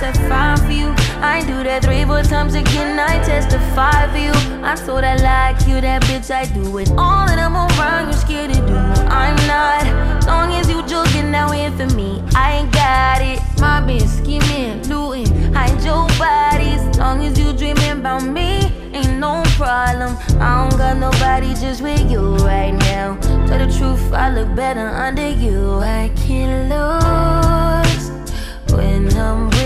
Point 2. I touch that fire for you. I do that three, four times again. I testify for you. I told I like you, that bitch. I do it all, and I'm around. You're scared to do. I'm not. Long as you joking now in for me, I ain't got it. My bitch scheming, looting, hide your bodies. Long as you dreaming about me, ain't no problem. I don't got nobody just with you right now. Tell the truth, I look better under you. I can't lose when I'm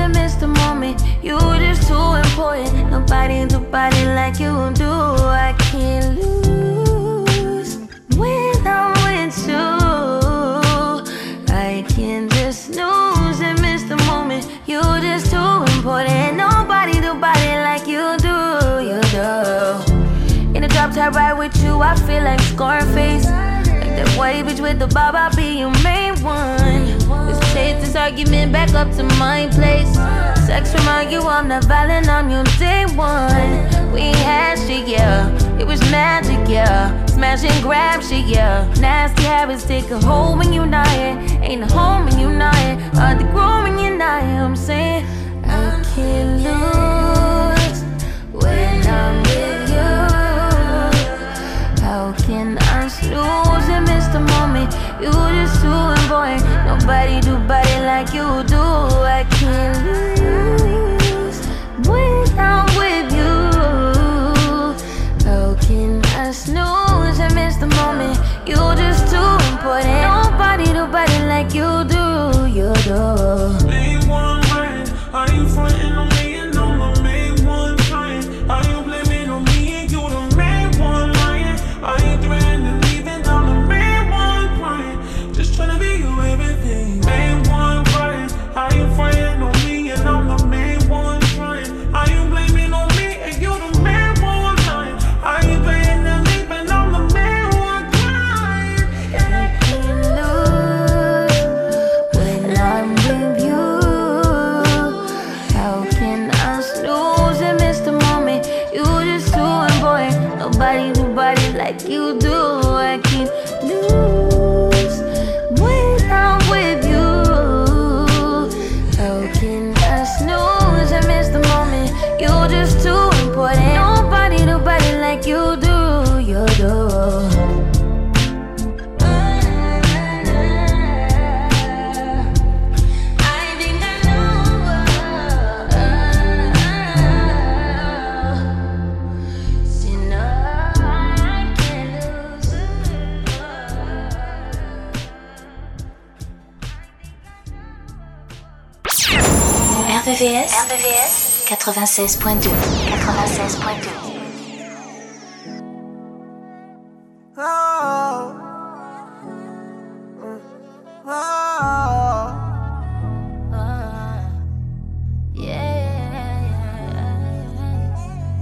lose and miss the moment? You just too important. Nobody do body like you do. I can't lose when I'm with you. I can just snooze and miss the moment. You just too important. Nobody do body like you do. You do. In the drop top ride with you, I feel like Scarface. Like that white bitch with the bob, I'll be your main one. This argument back up to my place. Sex remind you I'm not violent, I'm your day one. We had shit, yeah. It was magic, yeah. Smash and grab shit, yeah. Nasty habits take a hold when you're not here. Ain't a home when you're not here. Hard to grow when you're not here. I'm saying I can't lose 96.2. 96.2.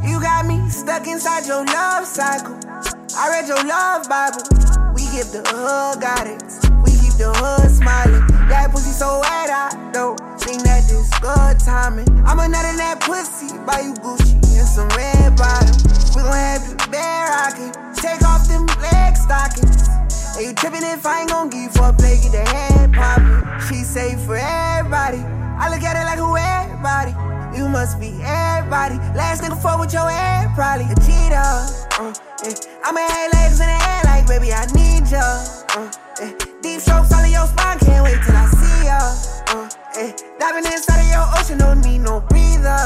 You got me stuck inside your love cycle. I read your love Bible. We give the hood guidance. We keep the hood smiling. Good timing. I'm a nut in that pussy, buy you Gucci and some red bottoms. We gon' have the bear rockin'. Take off them leg stockings. And you trippin' if I ain't gon' give you for a play, get the head poppin'. She safe for everybody. I look at it like who everybody. You must be everybody. Last nigga fuck with your head, probably a cheater. Uh, yeah. I'ma have legs in the air like, baby, I need ya. Uh, yeah. Deep strokes all in your spine, can't wait till I see Uh. Diving inside of your ocean, don't need no breather.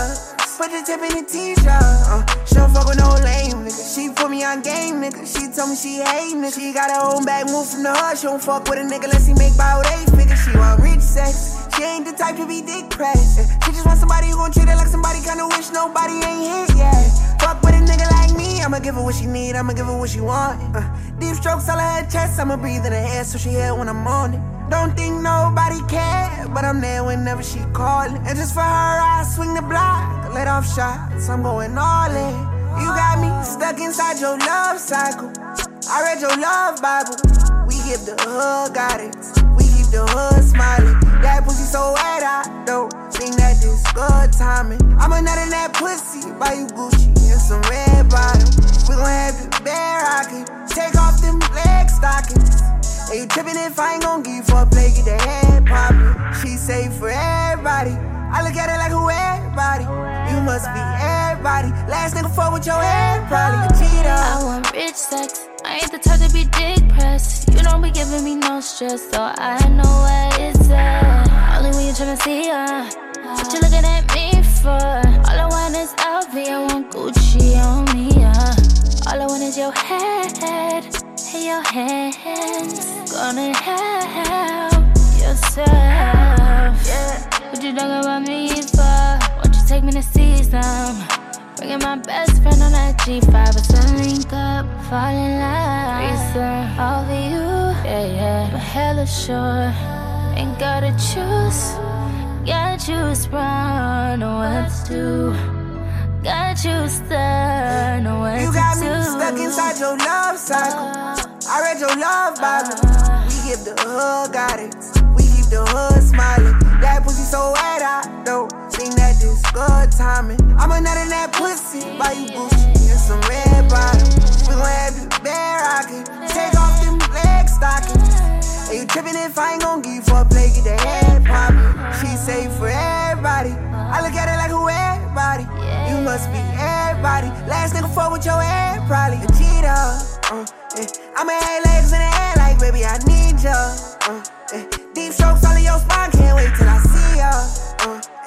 Put the tip in the t-shirt. Uh, she don't fuck with no lame nigga. She put me on game, nigga. She told me she hate nigga. She got her own bag, move from the hood. She don't fuck with a nigga unless he make about eight figures. She want rich sex. She ain't the type to be dick pressed. Uh, She just want somebody who gon' treat her like somebody kinda wish nobody ain't hit yet. Fuck with a nigga like I'ma give her what she need, I'ma give her what she want. Uh, deep strokes all her chest, I'ma breathe in her air so she hear when I'm on it. Don't think nobody care, but I'm there whenever she callin'. And just for her, I swing the block, let off shots, I'm going all in. You got me stuck inside your love cycle. I read your love Bible. We give the guidance, we keep the hood smiling. That pussy so wet, I don't think that this good timing. I'm a nut in that pussy, buy you Gucci and some red bottoms. We gon' have the bear rockin', take off them leg stockings. Hey, you trippin' if I ain't gon' give you for a play, get the head poppin'. She say for everybody. I look at it like who everybody. You must be everybody. Last nigga fuck with your head, probably a cheater. I want rich sex. I ain't the type to be depressed. You don't be giving me no stress, so I know where it's at. Only when you tryna see her. What you looking at me for? All I want is LV, I want Gucci on me, yeah. All I want is your head and your hands. Gonna help yourself. What you talking about me for? Won't you take me to see some? Bringing my best friend on that G5, it's a link up, fall in love. Reason over you, yeah, yeah. I'm hella sure, ain't gotta choose. Got you sprung, know what to do. Got you stuck, know what You to got me do. stuck inside your love cycle. I read your love Bible. We give the hood guidance. We keep the hood smiling. That pussy so wet, I good timing. I'm a nut in that pussy, buy you Gucci and some red bottoms. We gon' have the bear rockin', take off them leg stockings. Hey, you trippin' if I ain't gon' give you for a play, get the head poppin'. She say for everybody. I look at it like who everybody. You must be everybody. Last nigga fuck with your head, probably a cheater. Uh, yeah. I'ma have legs in the air like, baby, I need ya. Uh, yeah. Deep strokes all in your spine, can't wait till I see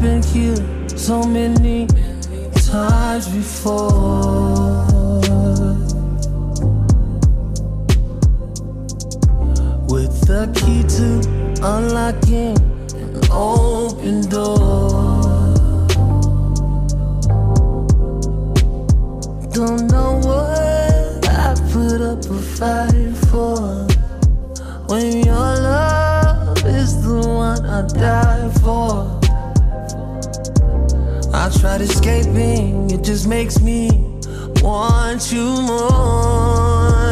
been killed so many times before. With the key to unlocking an open door. Don't know what I put up a fight for. When your love is the one I die tried escaping, it just makes me want you more.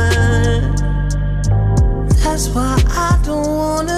That's why I don't wanna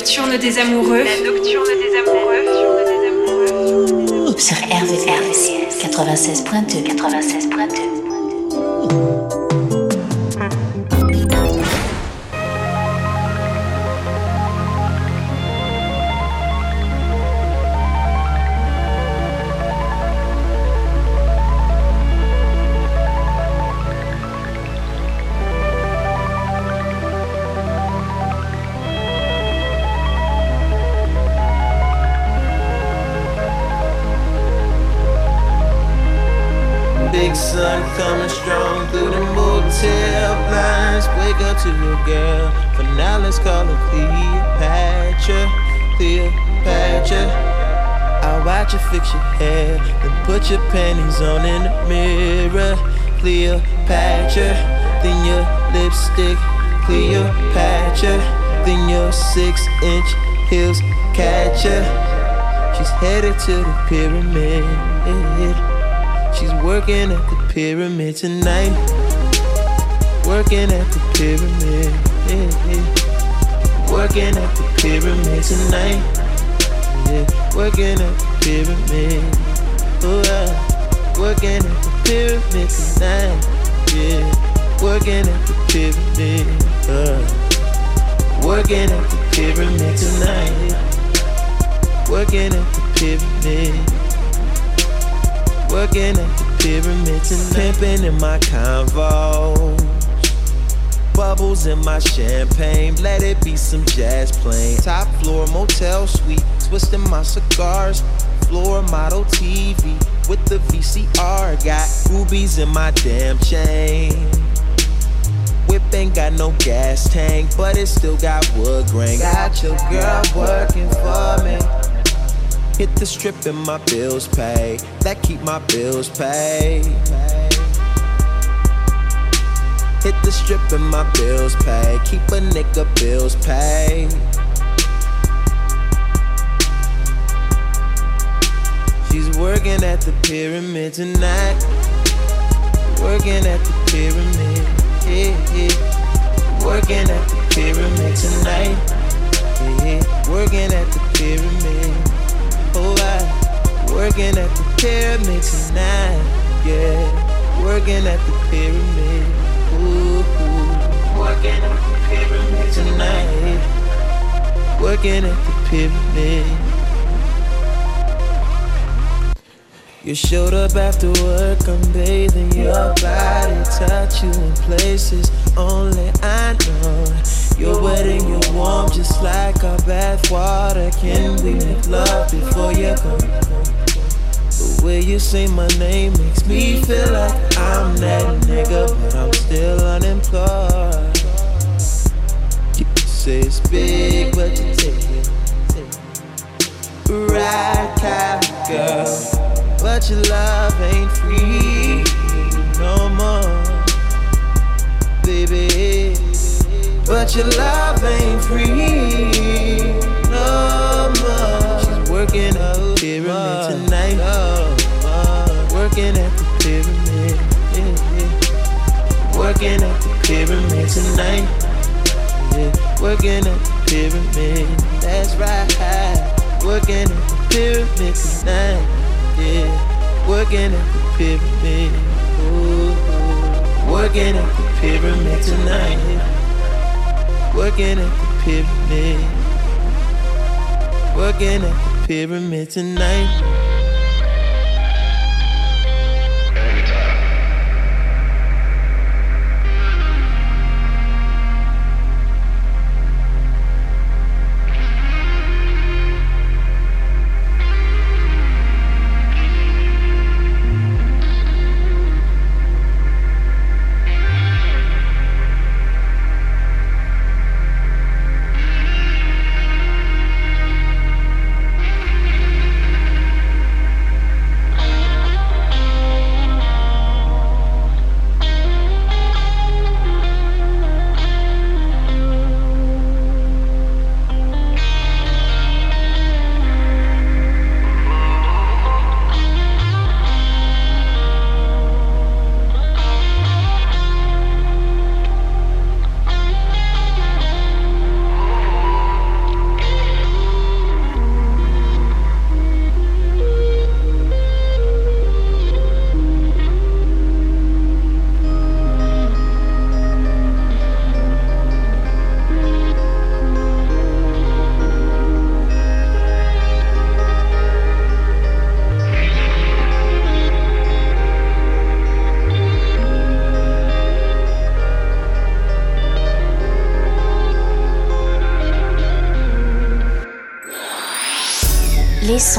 nocturne des amoureux. La nocturne des amoureux. Sur RVCS 96.2 96.2 to your girl. For now, let's call her Cleopatra. Cleopatra. I'll watch you fix your hair, then put your panties on in the mirror. Cleopatra. Then your lipstick. Cleopatra. Then your six inch heels catch her. She's headed to the pyramid. She's working at the pyramid tonight working at the pyramid. Yeah, Working at the pyramid tonight. Yeah, working at the pyramid. Oh, uh, working at the pyramid tonight. Yeah, working at the pyramid. Uh, working at the pyramid tonight. Working at the pyramid. Working at the pyramid tonight. Pimping in my convo bubbles in my champagne. Let it be some jazz playing. Top floor motel suite, twisting my cigars. Floor model TV with the VCR. Got rubies in my damn chain. Whip ain't got no gas tank, but it still got wood grain. Got your girl working for me. Hit the strip and my bills pay. That keep my bills paid. Hit the strip and my bills pay. Keep a nigga bills paid. She's working at the pyramid tonight. Working at the pyramid. Yeah, yeah. Working at the pyramid tonight. Yeah, yeah. Working at the pyramid. Working at the pyramid tonight. Yeah. Working at the pyramid. Ooh, Working at the pyramid tonight. Working at the pyramid. You showed up after work, I'm bathing your body, touch you in places only I know. You're wet and you're warm, just like our bath water. Can we make love before you come? The way you say my name makes me feel like I'm that nigga, but I'm still unemployed. You say it's big, but you take it. Right kind of girl, but your love ain't free no more, baby. But your love ain't free no more. She's working out pyramid tonight. Working at the pyramid. Working at the pyramid tonight. Yeah. Working at the pyramid. That's right. Working at the pyramid tonight. Yeah. Working at the pyramid. Ooh. Working at the pyramid tonight. Working at the pyramid. Working at the pyramid tonight.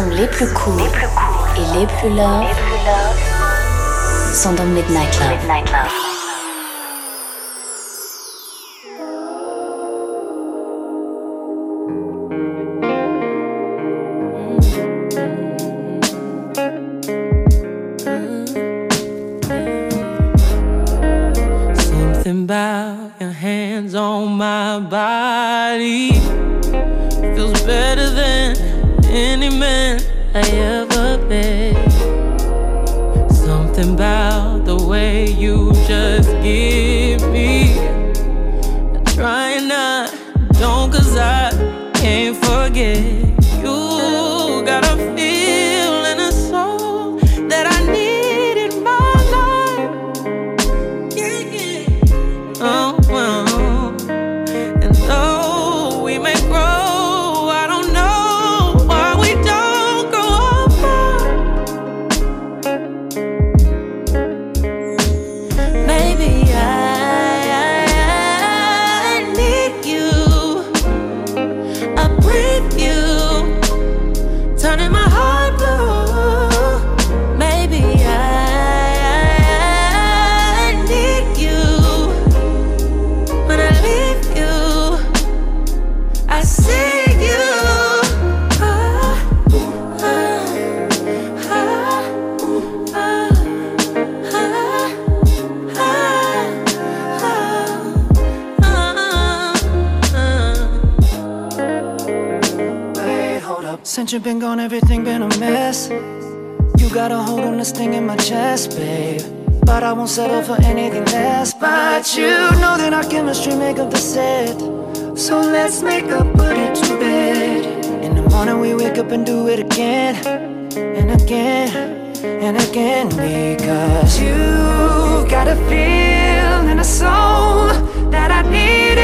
Les plus courts cool et les plus love sont dans Midnight. Midnight love. About the way you just give Since you've been gone, everything been a mess. You got a hold on this thing in my chest, babe. But I won't settle for anything less. But you know that our chemistry make up the set. So let's make up, put it to bed. In the morning we wake up and do it again, and again, and again. Because you got a feel and a soul that I need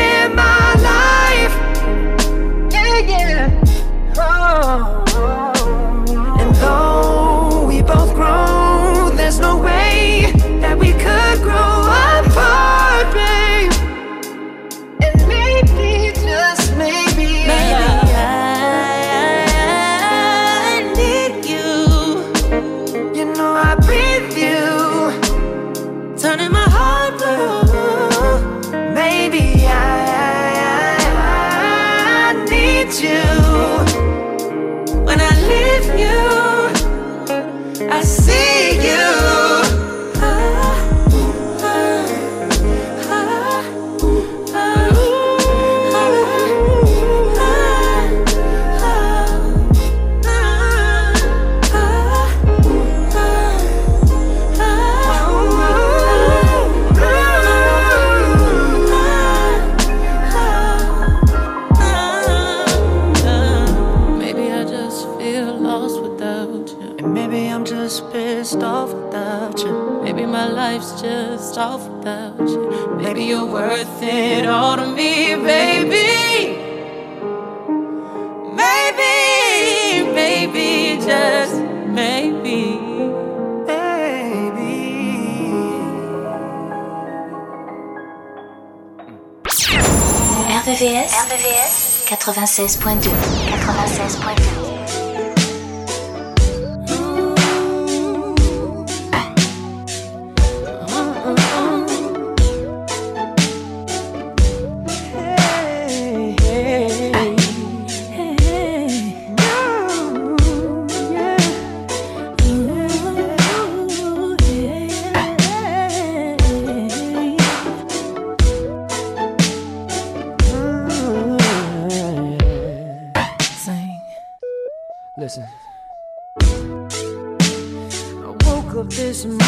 96.2 96.2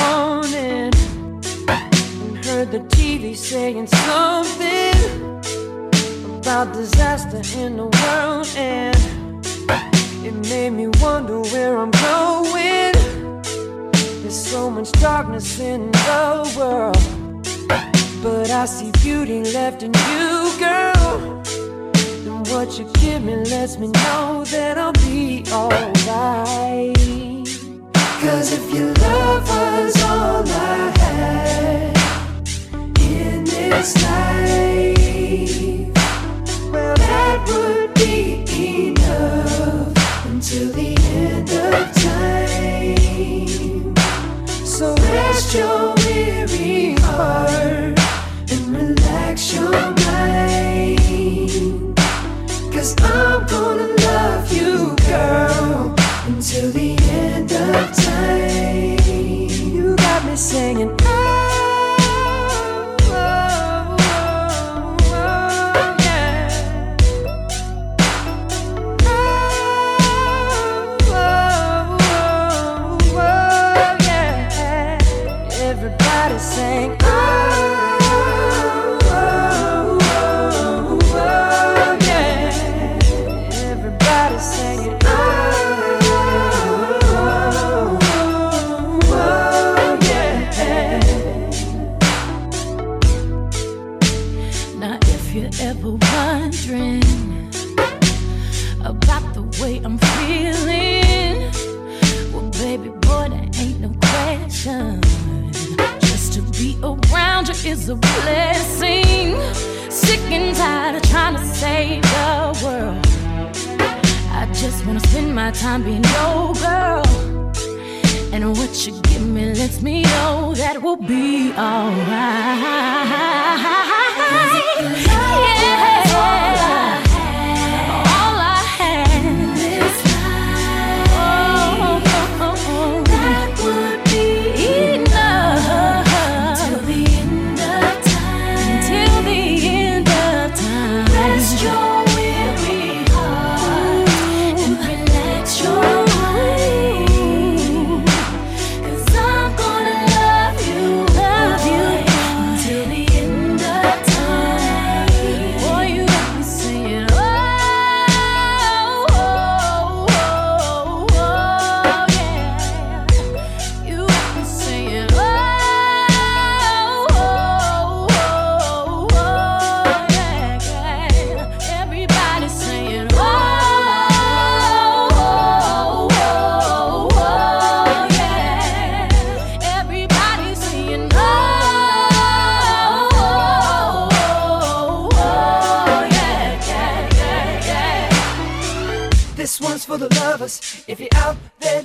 morning. Heard the TV saying something about disaster in the world, and it made me wonder where I'm going. There's so much darkness in the world, but I see beauty left in you, girl. And what you give me lets me know that I'll be alright. Cause if your love was all I had in this life, well, that would be enough until the end of time. So rest your weary heart and relax your mind. Cause I'm gonna love you, girl, until the end of time. You got me singing. Save the world. I just wanna spend my time being your girl. And what you give me lets me know that we'll be alright.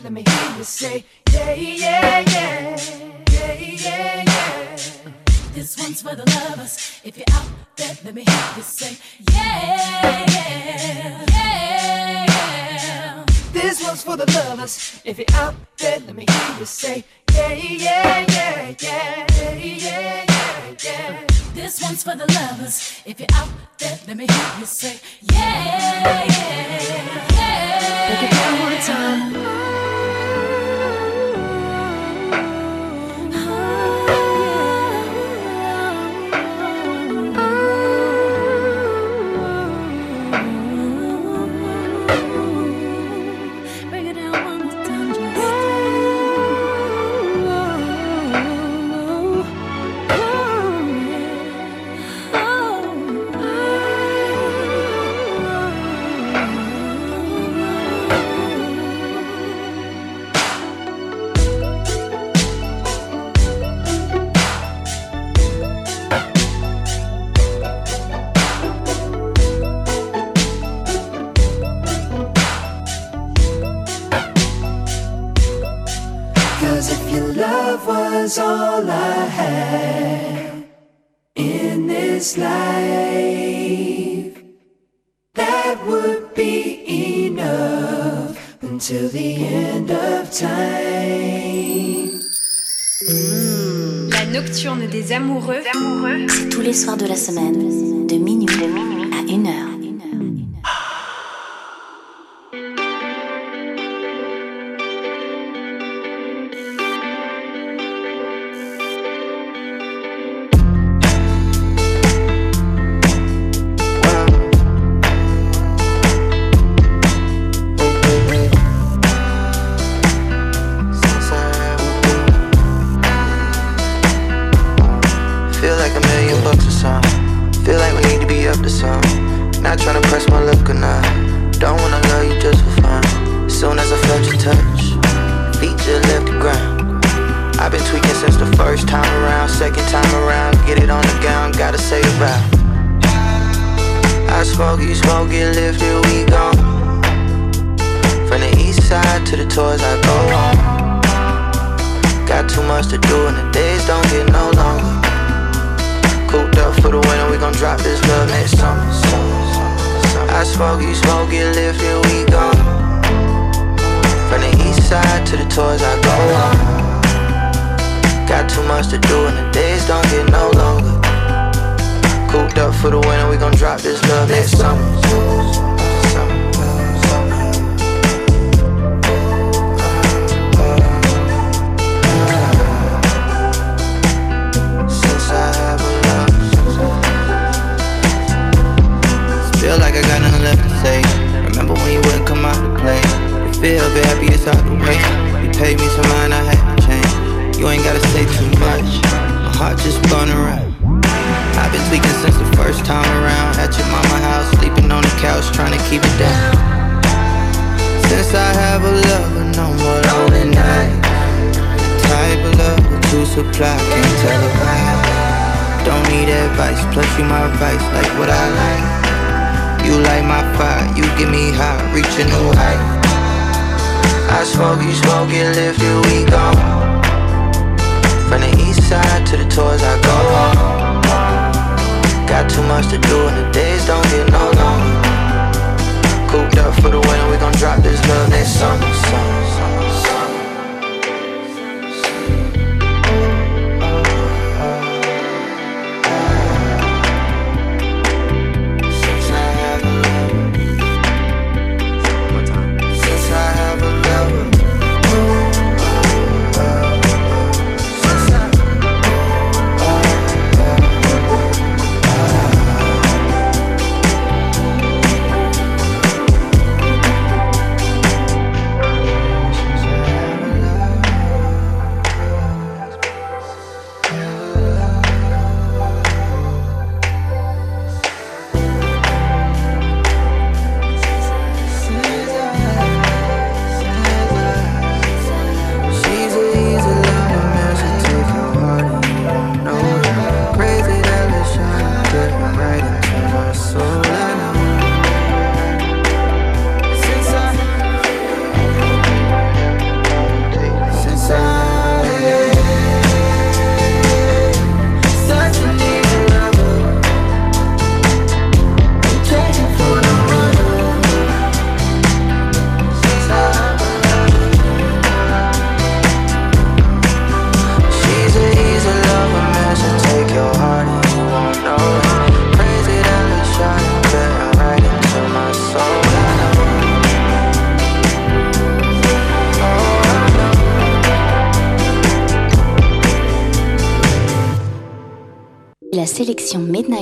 let me hear you say, yeah, yeah, yeah, yeah, yeah, yeah. This one's for the lovers. If you're out there, let me hear you say, yeah, yeah, yeah, yeah. This one's for the lovers. If you're out there, let me hear you say, yeah, yeah, yeah, yeah, yeah, yeah, yeah. yeah. This one's for the lovers. If you're out there, let me hear you say, yeah, yeah, yeah. Break it down one time. Smoke, you smoke, get lifted, we gone. From the east side to the tours I go on. Got too much to do and the days don't get no longer. Cooped up for the winter, we gon' drop this love next summer. I smoke, you smoke, get here we go. From the east side to the tours I go on. Got too much to do and the days don't get no longer. Cooped up for the winter, we gon' drop this love next summer. Since I have lost, feel like I got nothing left to say. Remember when you wouldn't come out to play? You feel happy, it's out the way. You paid me some mind, I had to change. You ain't gotta say too much. My heart just spun around. I've been tweaking since the first time around. At your mama house, sleeping on the couch, trying to keep it down. Since I have a lover, no more lonely night. The type of love to supply, can't tell if I Don't need advice, plus you my advice, like what I like. You light my fire, you get me high, reach a new height. I smoke, you smoke, get here we go. From the east side to the tours I go Got too much to do and the days don't get no longer. Cooped up for the winter, we gon' drop this love next summer. summer,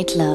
Love,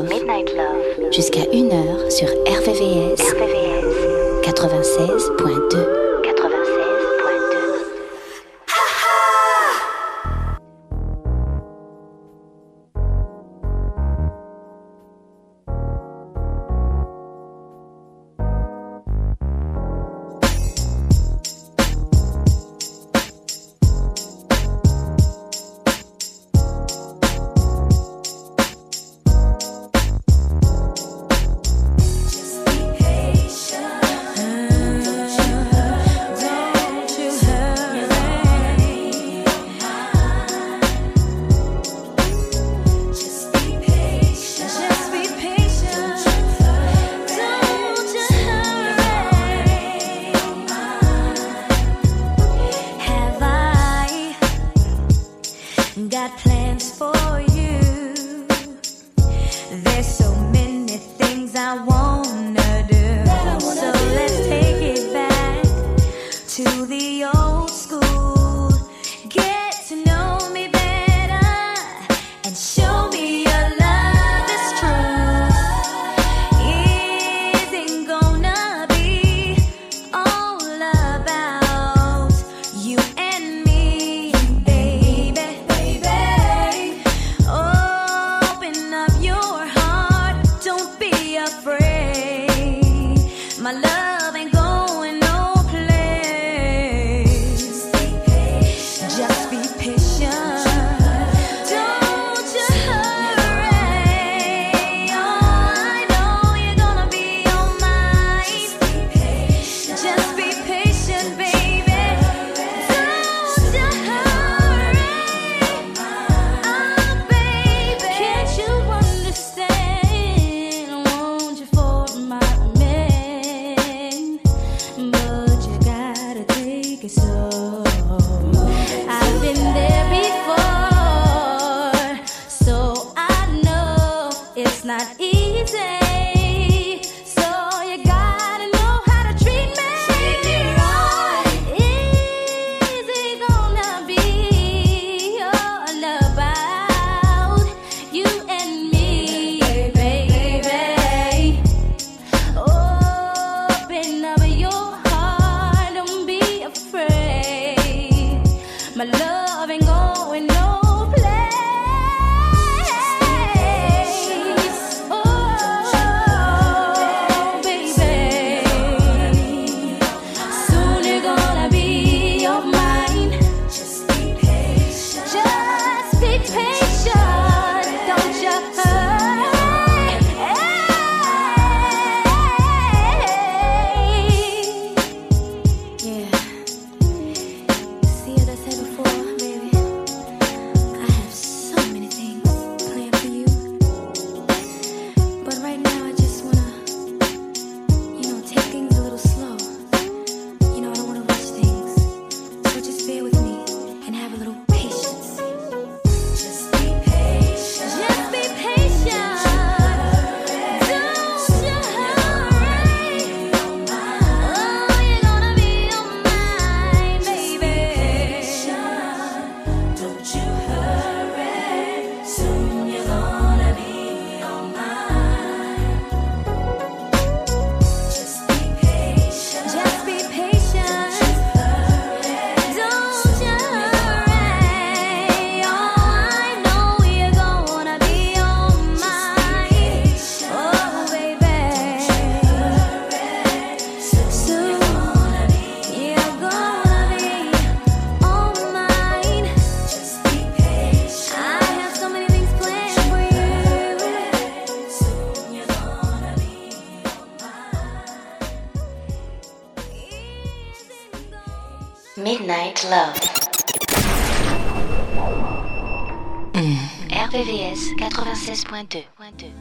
Midnight Love. Mmh. RVVS 96.2.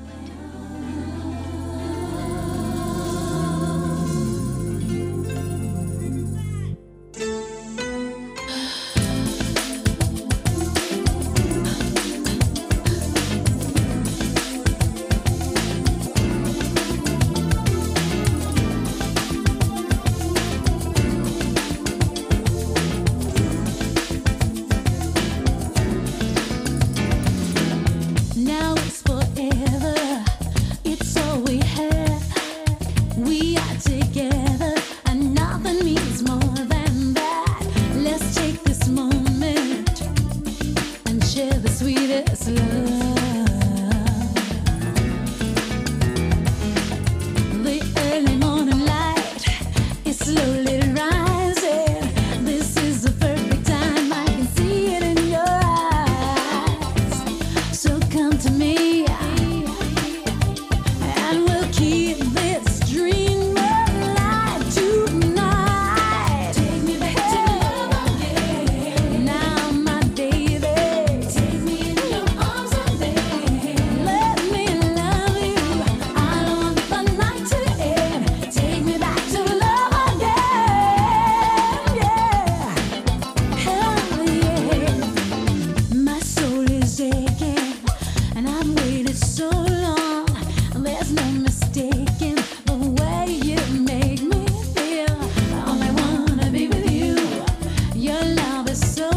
so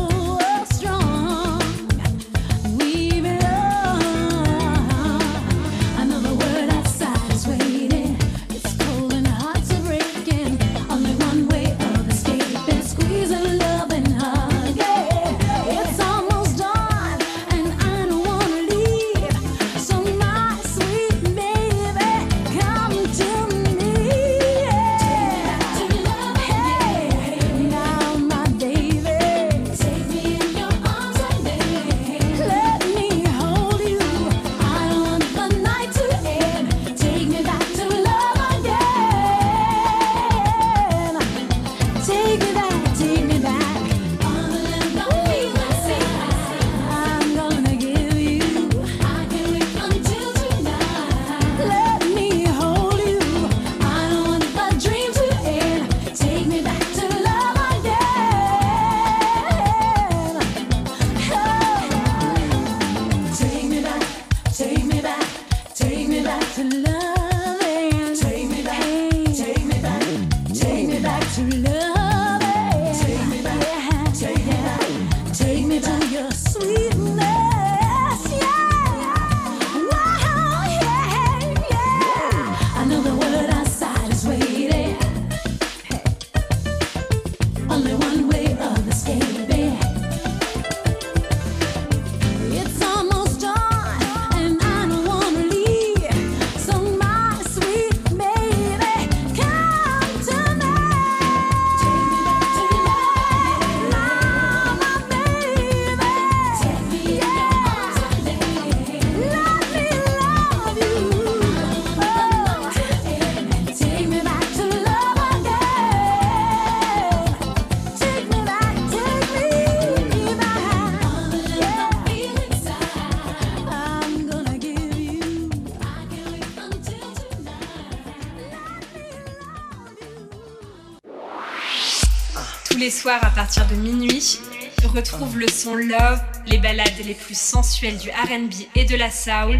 les soirs à partir de minuit, retrouve le son Love, les ballades les plus sensuelles du RB et de la soul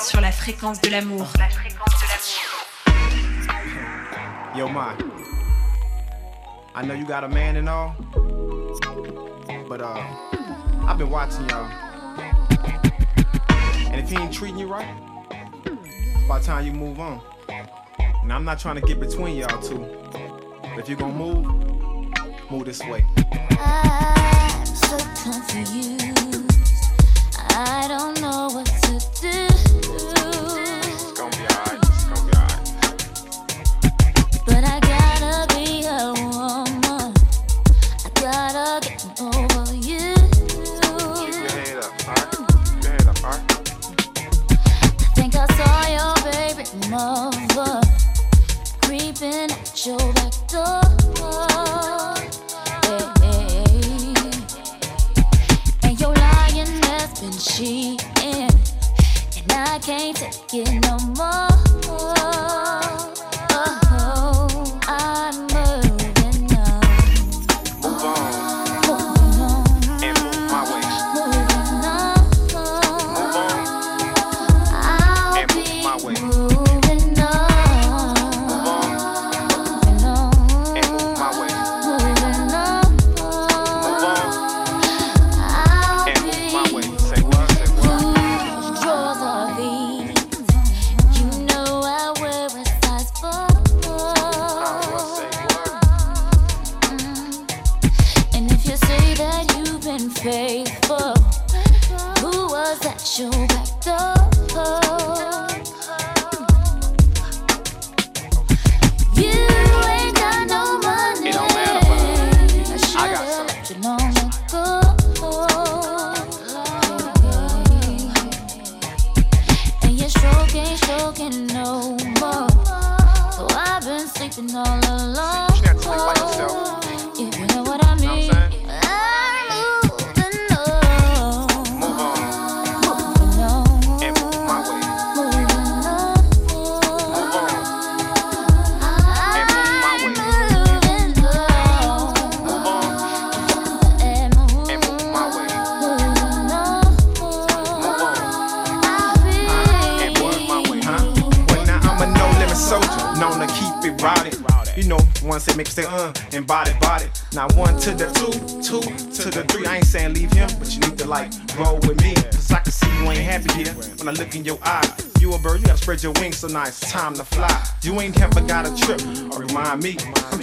sur la fréquence de l'amour. Yo, Ma. I know you got a man and all, but uh, I've been watching y'all. And if he ain't treating you right, it's about time you move on. And I'm not trying to get between y'all two. But if you're gonna move, move this way. I'm so confused. I don't know what to do. It's gonna be alright. It's gonna be alright. But I gotta be a woman. I gotta get over you. Keep your head up, alright? Keep your head up, alright? I think I saw your baby mother creeping at your back door.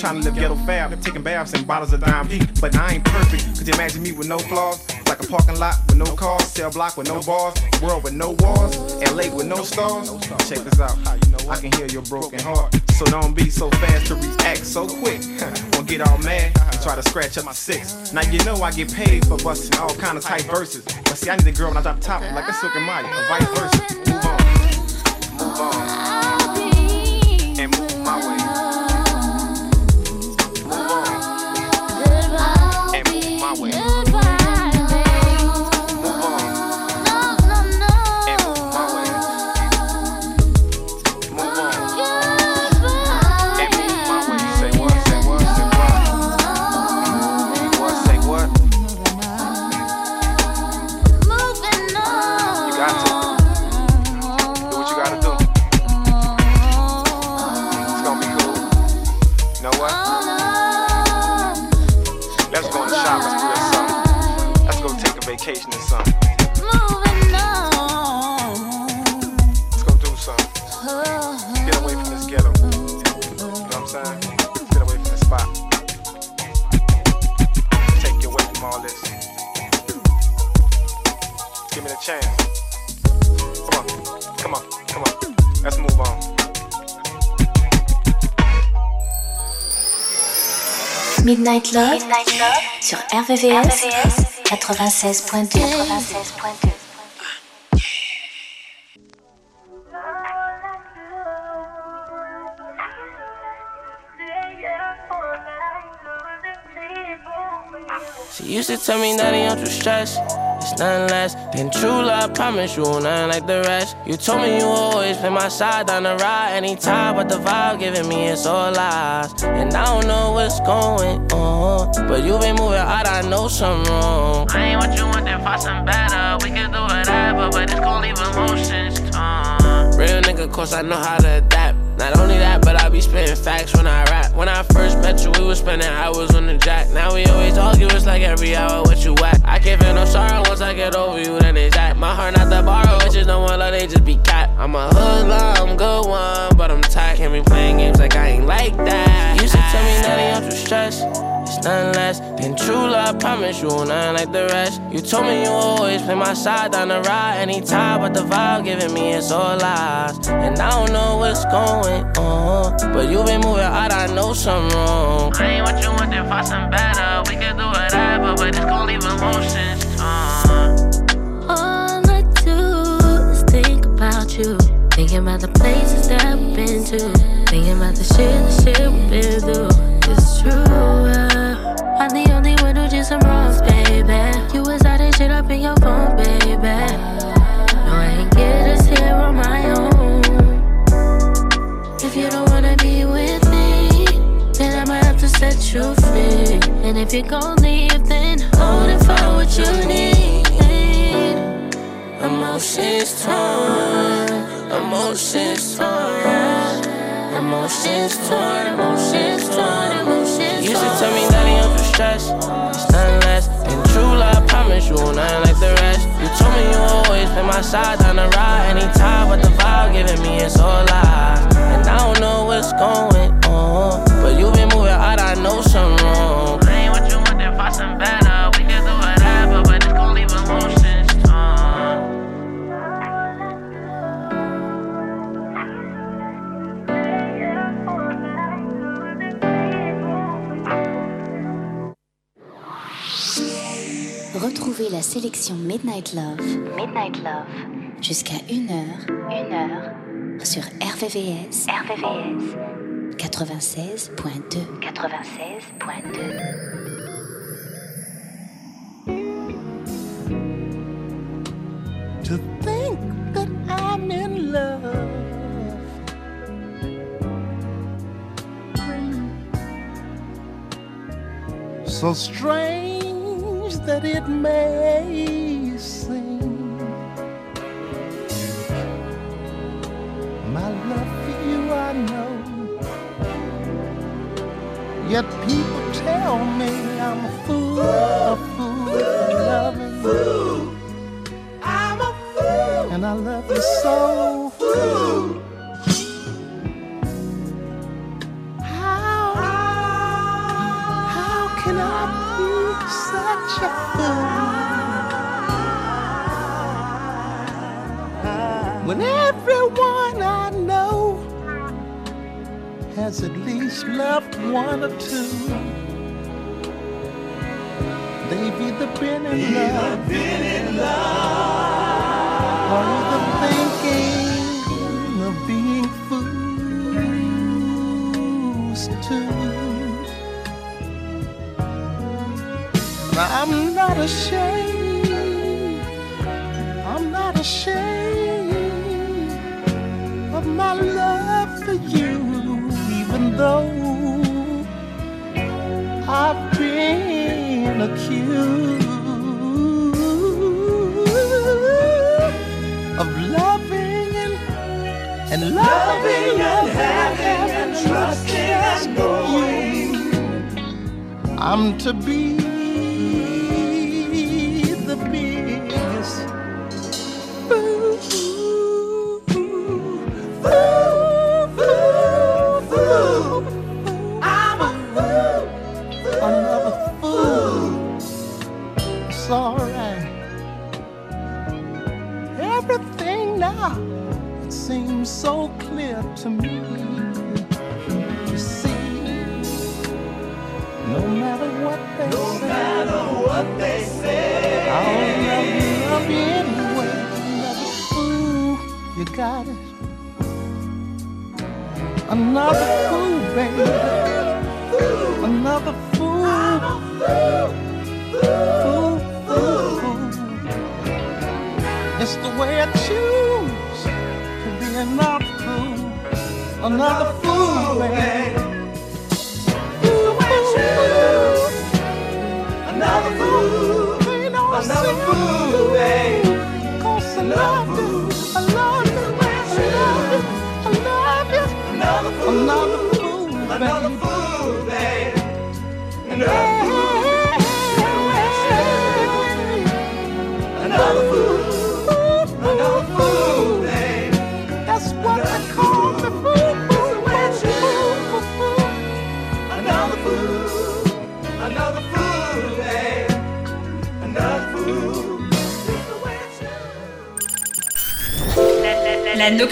Trying to live ghetto fab, taking baths in bottles of Dom P. But I ain't perfect. Could you imagine me with no flaws? Like a parking lot with no cars, cell block with no bars, world with no walls, LA with no stars. Check this out. I can hear your broken heart. So don't be so fast to react so quick. Won't get all mad and try to scratch up my six. Now you know I get paid for busting all kind of tight verses. But see, I need a girl when I drop top like a Silk and Maya, or vice versa. RVVS, 96.2. She used to tell me, Daddy, I'm too stressed. It's nothing less than true love. Promise you, nothing like the rest. You told me you always play my side down the ride anytime, but the vibe giving me is all lies. And I don't know what's going on, but you been moving out. I know something wrong. I ain't what you want, then find some better. We can do whatever, but it's gon' leave emotions torn. Real nigga, cause I know how to adapt. Not only that, but I be spitting facts when I rap. When I first met you, we was spending hours on the jack. Now we always argue, it's like every hour what you at. I can't feel no sorrow once I get over you, then it's at. My heart not the borrow, bitches don't want love, they just be cat. I'm a hoodlum, good one, but I'm tired. Can't be playing games like I ain't like that. You used to tell me that I'm too stressed. It's nothing less than true love. Promise you, nothing like the rest. You told me you always play my side down the ride anytime, but the vibe giving me is all lies. And I don't know what's going on, but you been moving out. I know something wrong. I ain't what you want, then find some better. We can do whatever, but it's gon' leave emotions torn. All I do is think about you. Thinking about the places that I've been to. Thinking about the shit, the shit we've been through. It's true. uh, I'm the only one who did some wrongs, baby. You was out and shit up in your phone, baby. No, I ain't get us here on my own. If you don't wanna be with me, then I might have to set you free. And if you're gon' leave, then hold it for what you need. Emotions torn, emotions torn, emotions torn, emotions torn, emotions torn. You to tell me that I'm too stressed. It's nothing less than true love. Promise you, nothing like the rest. You told me you always play my side on the ride anytime, but the vibe giving me is all lies. And I don't know what's going on, but you've been moving out. I know something wrong. Retrouvez la sélection Midnight Love, Midnight Love, jusqu'à 1h, 1h, sur RVVS, RVVS, 96.2, 96.2. So strange that it may seem. My love for you, I know. Yet people tell me I'm a fool, a fool for loving you. I'm a fool. And I love you so. Fool. When everyone I know has at least loved one or two. They've either been in love, been in love, or either thinking of being fools too. I'm not ashamed. I'm not ashamed of my love for you, even though I've been accused of loving and, and loving and having and trusting and knowing I'm to be the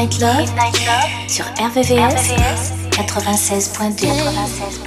Midnight Love, sur RVVS, 96.2. 96.2.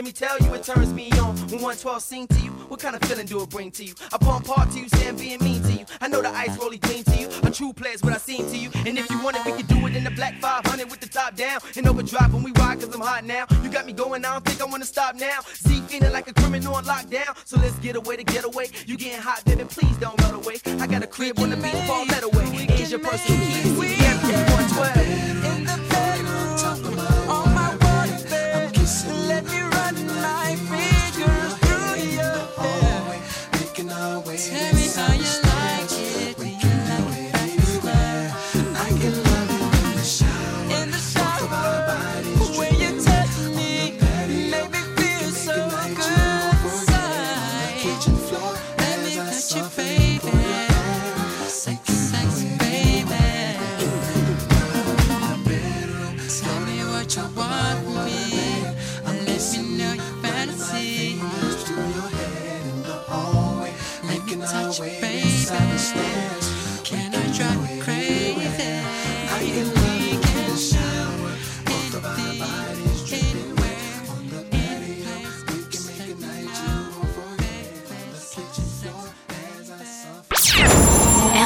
Let me tell you, it turns me on. When 112 sing to you, what kind of feeling do it bring to you? I pump hard to you, saying being mean to you. I know the ice rolly clean to you. A true player's what I seem to you. And if you want it, we can do it in the black 500 with the top down. And overdrive when we ride, cause I'm hot now. You got me going, I don't think I wanna stop now. Z feeling like a criminal on lockdown. So let's get away to get away. You getting hot, baby, please don't run away. I got a crib on the beach, fall that away. Is your personal key, everything 112.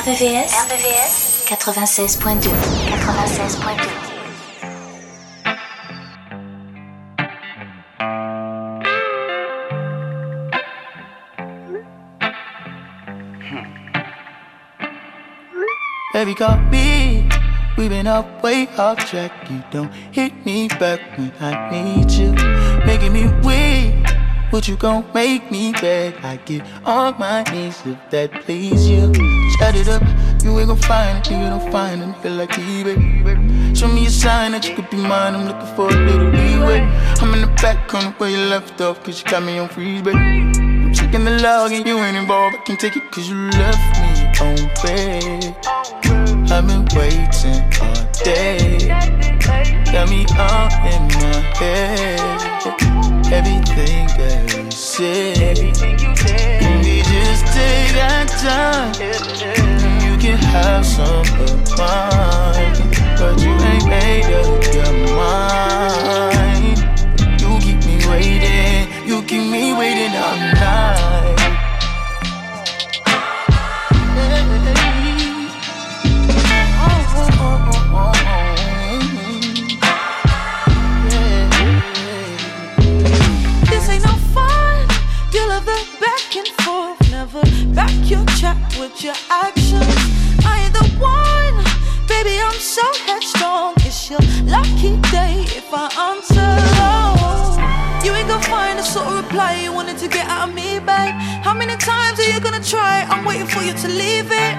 RVVS, RVVS 96.2 96.2 Baby, call me. We've been up way off track. You don't hit me back when I need you. Making me weak. But you gon' make me beg. I get on my knees if that please you. Chat it up, you ain't gon' find it, you don't find it, feel like eBay. Show me a sign that you could be mine, I'm looking for a little leeway. I'm in the back corner where you left off, cause you got me on freeze, babe. I'm checking the log and you ain't involved, I can take it cause you left me on red I've been waiting all day. Got me all in my head. Everything that you said. Everything you said Can we just take our time? Have some of mine, but you ain't made up your mind. You keep me waiting, you keep me waiting all night. Back and forth. Never back your chat with your actions. If I answer. Oh, you ain't gonna find the sort of reply you wanted to get out of me, babe. How many times are you gonna try? I'm waiting for you to leave it.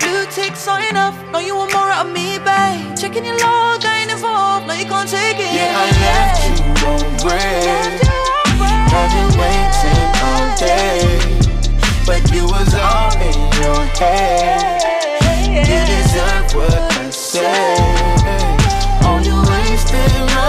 Blue tick sign off. No, you want more out of me, babe. Checking your log, I ain't involved. No, you can't take it. Yeah, I left you on red. I've been waiting all day, but you was all in your head. You deserve what I say.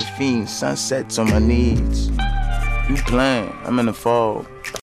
A fiend, sunsets on my knees. You playing, I'm in the fog.